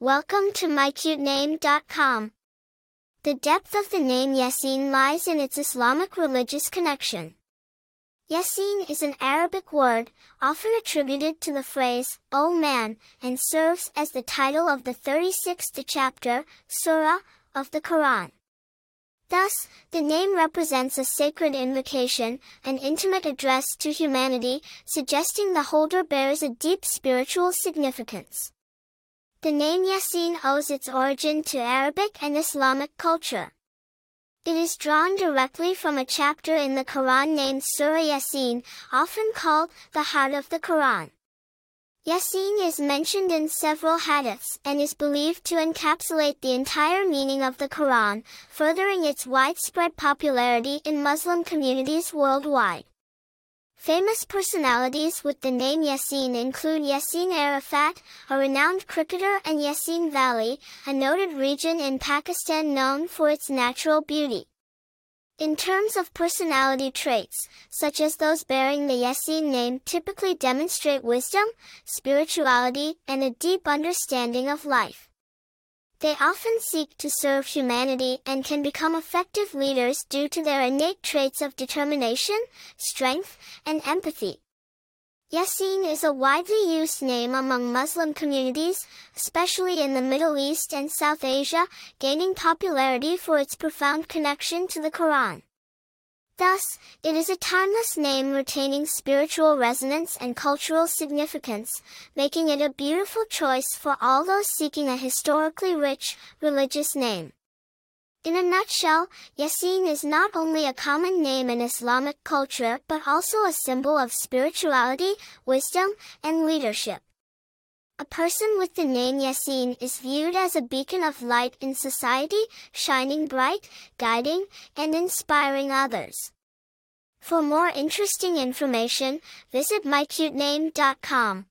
Welcome to mycutename.com. The depth of the name Yasin lies in its Islamic religious connection. Yasin is an Arabic word, often attributed to the phrase, O man, and serves as the title of the 36th chapter, Surah, of the Quran. Thus, the name represents a sacred invocation, an intimate address to humanity, suggesting the holder bears a deep spiritual significance. The name Yasin owes its origin to Arabic and Islamic culture. It is drawn directly from a chapter in the Quran named Surah Yasin, often called the heart of the Quran. Yasin is mentioned in several hadiths and is believed to encapsulate the entire meaning of the Quran, furthering its widespread popularity in Muslim communities worldwide. Famous personalities with the name Yasin include Yassin Arafat, a renowned cricketer and Yasin Valley, a noted region in Pakistan known for its natural beauty. In terms of personality traits, such as those bearing the Yasin name typically demonstrate wisdom, spirituality, and a deep understanding of life. They often seek to serve humanity and can become effective leaders due to their innate traits of determination, strength, and empathy. Yasin is a widely used name among Muslim communities, especially in the Middle East and South Asia, gaining popularity for its profound connection to the Quran. Thus, it is a timeless name retaining spiritual resonance and cultural significance, making it a beautiful choice for all those seeking a historically rich, religious name. In a nutshell, Yasin is not only a common name in Islamic culture but also a symbol of spirituality, wisdom, and leadership. A person with the name Yasin is viewed as a beacon of light in society, shining bright, guiding, and inspiring others. For more interesting information, visit mycutename.com.